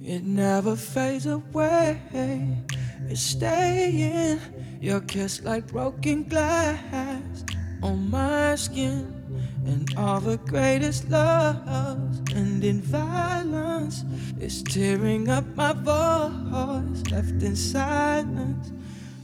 It never fades away. It's staying. Your kiss like broken glass on my skin. And all the greatest loves end in violence. It's tearing up my voice, left in silence.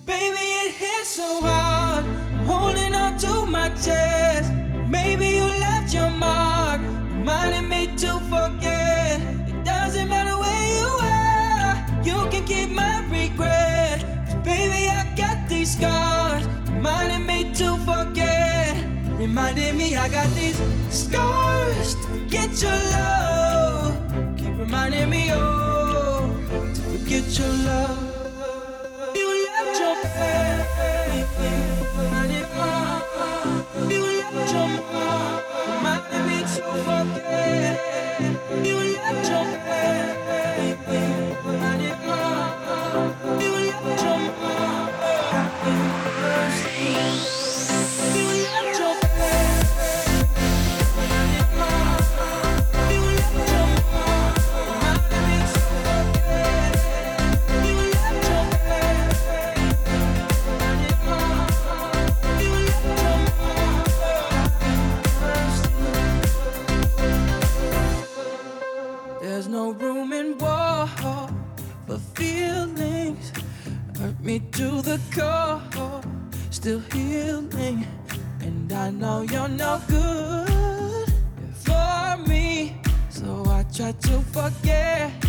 Baby, it hits so hard. I'm holding on to my chest. Maybe you left your mark, reminding me to forget. It doesn't matter where you are, you can keep my regret. baby, I got these scars, reminding me to forget. Reminding me I got these scars to forget your love. Keep reminding me, oh, to forget your love. You left your me. You left your mom, You left your to the core, still healing. And I know you're no good for me. So I try to forget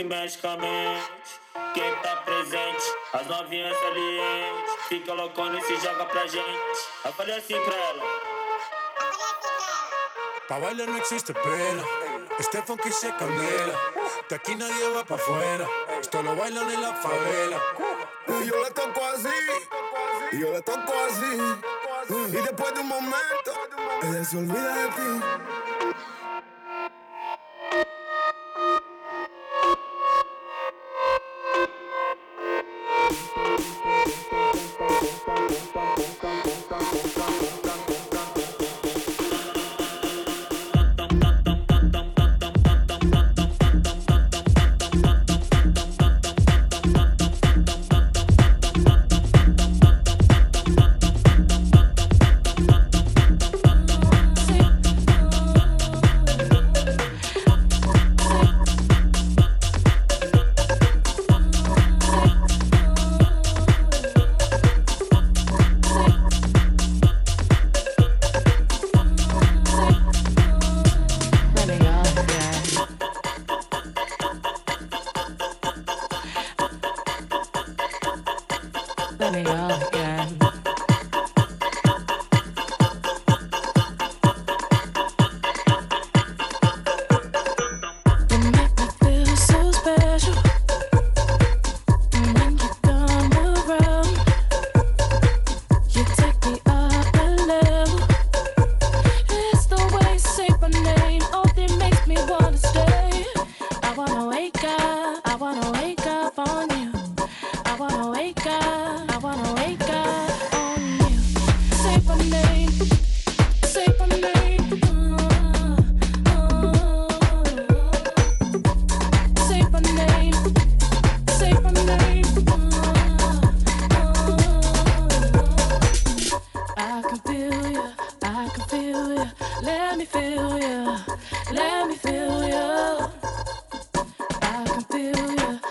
Assim magicamente. Quem tá presente, as novinhas salientes. Fica loucona e se joga pra gente. Eu falei assim pra ela. Pra bailar no existe pena. Estefan que se candela. De aquí nadie va pra afuera. Esto lo bailan en la favela. Y yo la toco así. Y yo la toco así. Y después de un momento, ella se olvida de ti. I can feel you. Let me feel you, let me feel you. I can feel you.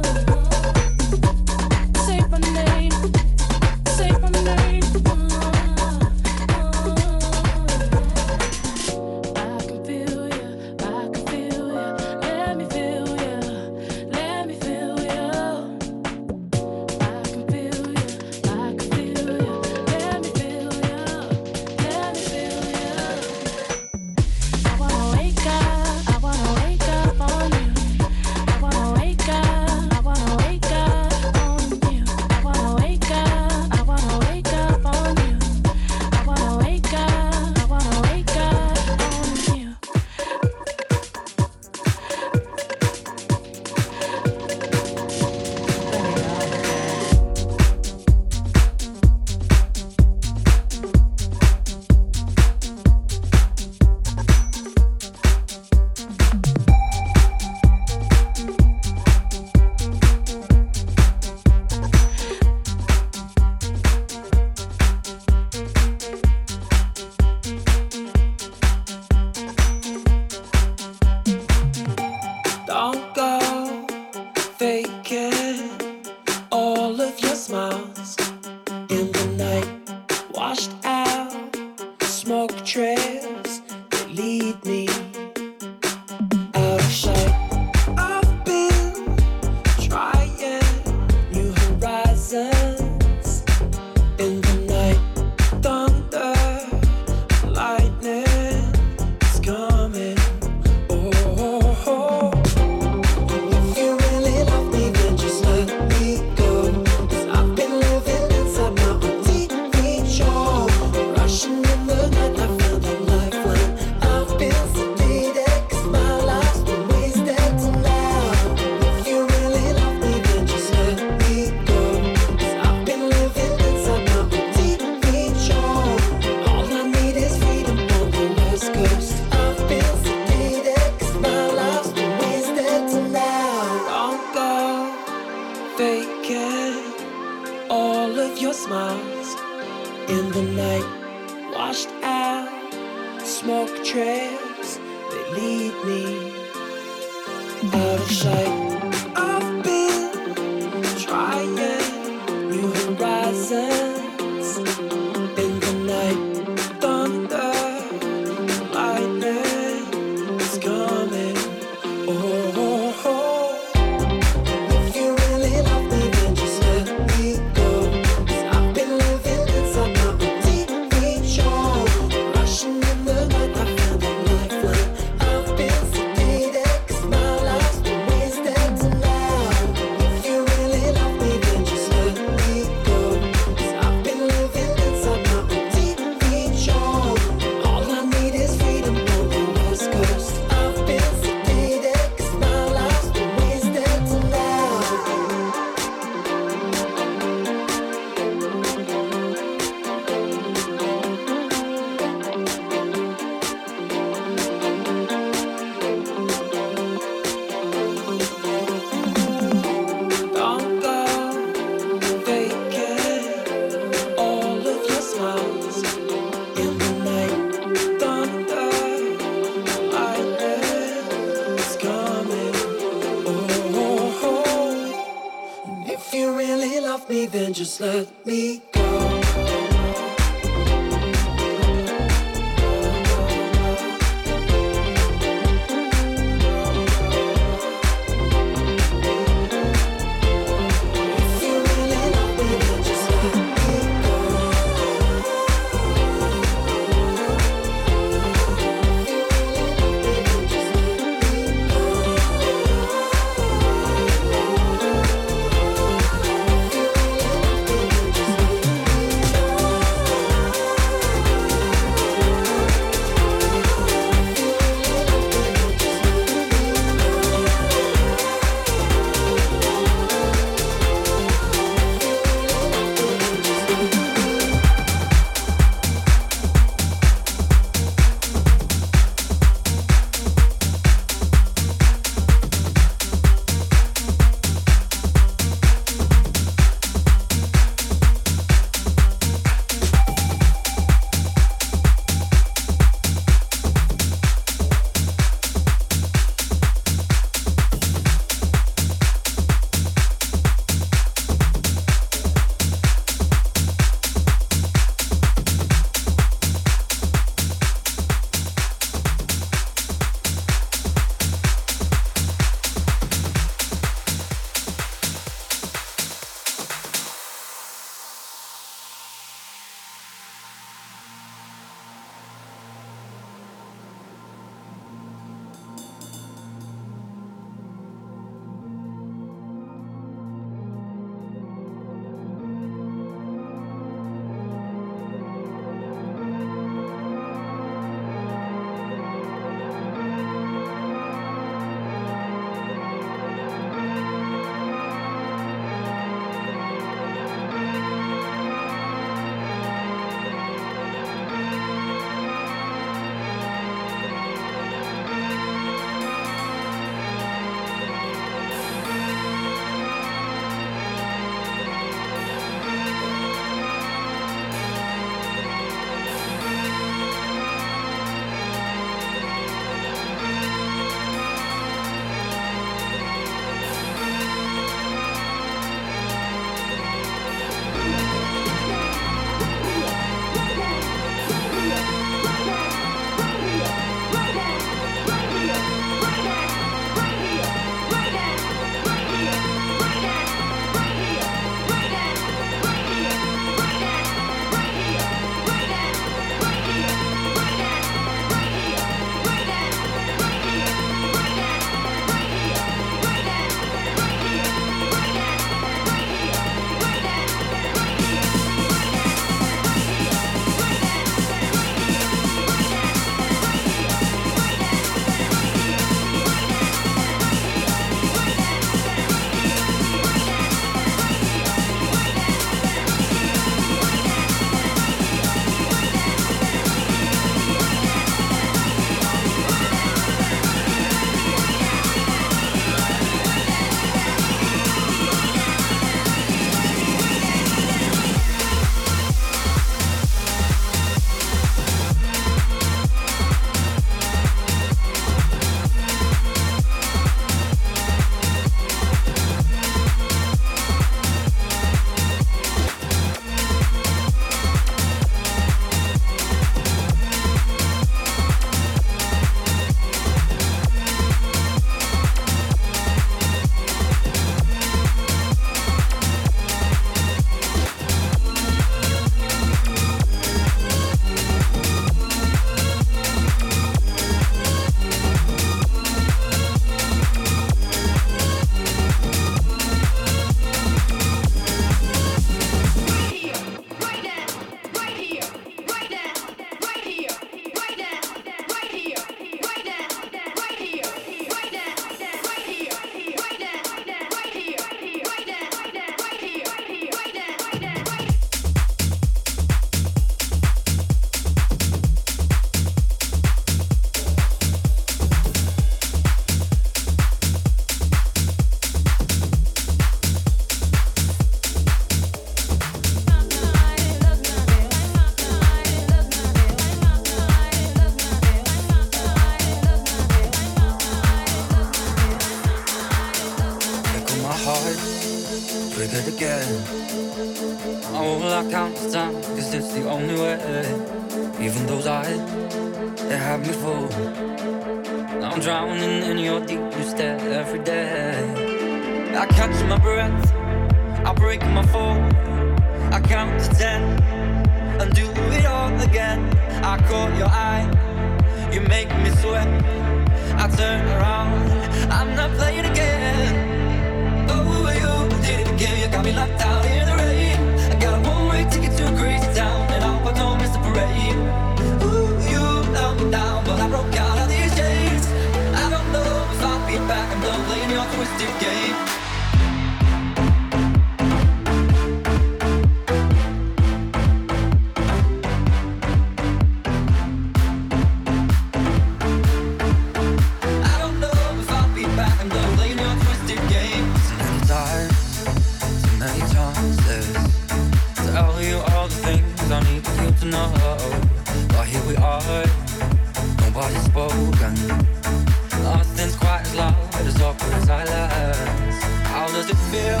to feel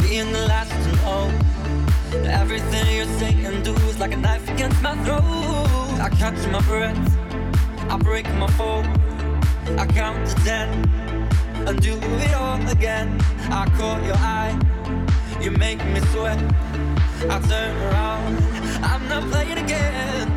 being the last to know? Everything you say and do is like a knife against my throat. I catch my breath, I break my fall, I count to ten and do it all again. I caught your eye, you make me sweat. I turn around, I'm not playing again.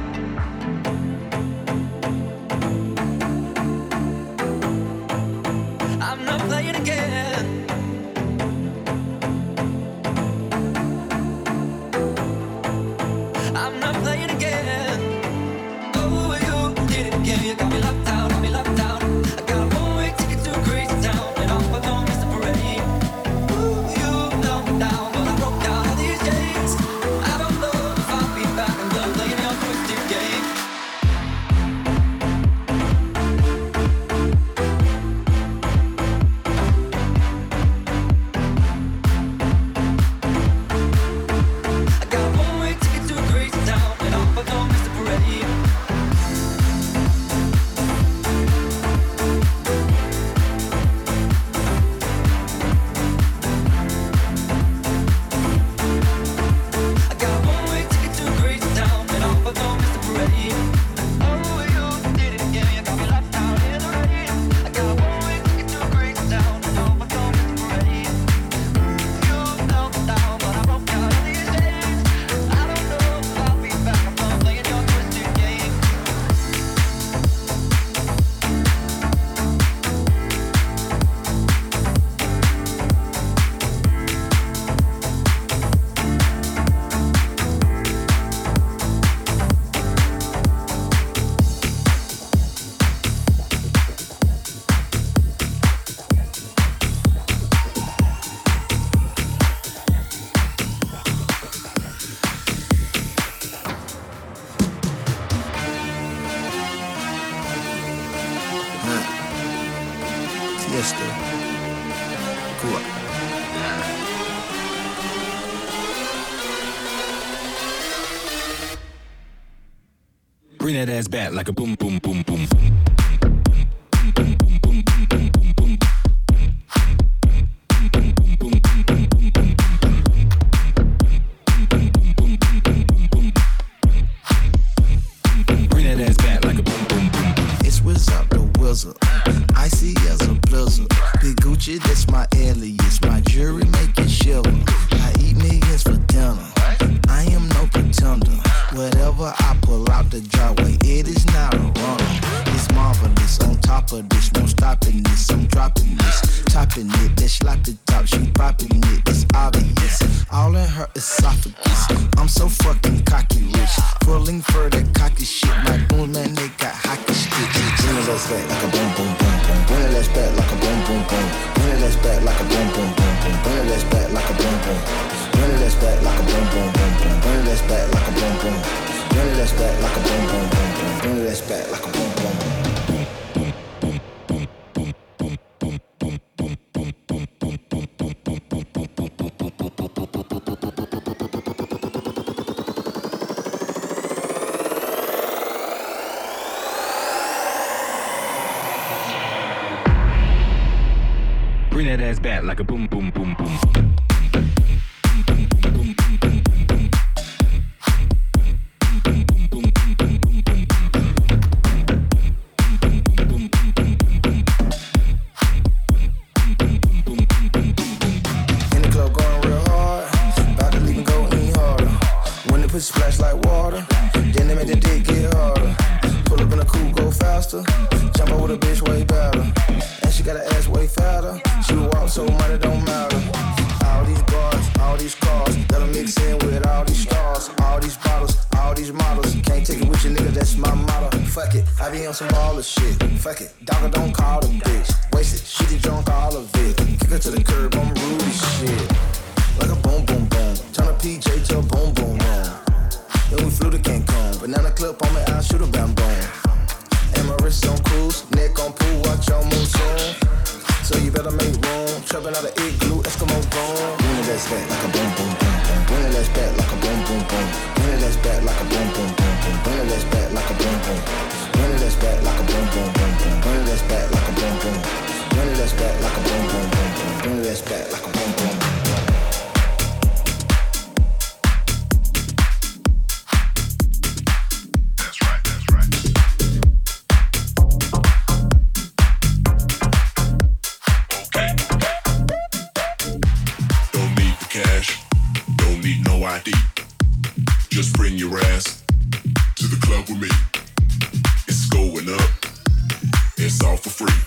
ass bad like a boom boom boom. that ass bat, like a boom, boom, boom, boom. For free.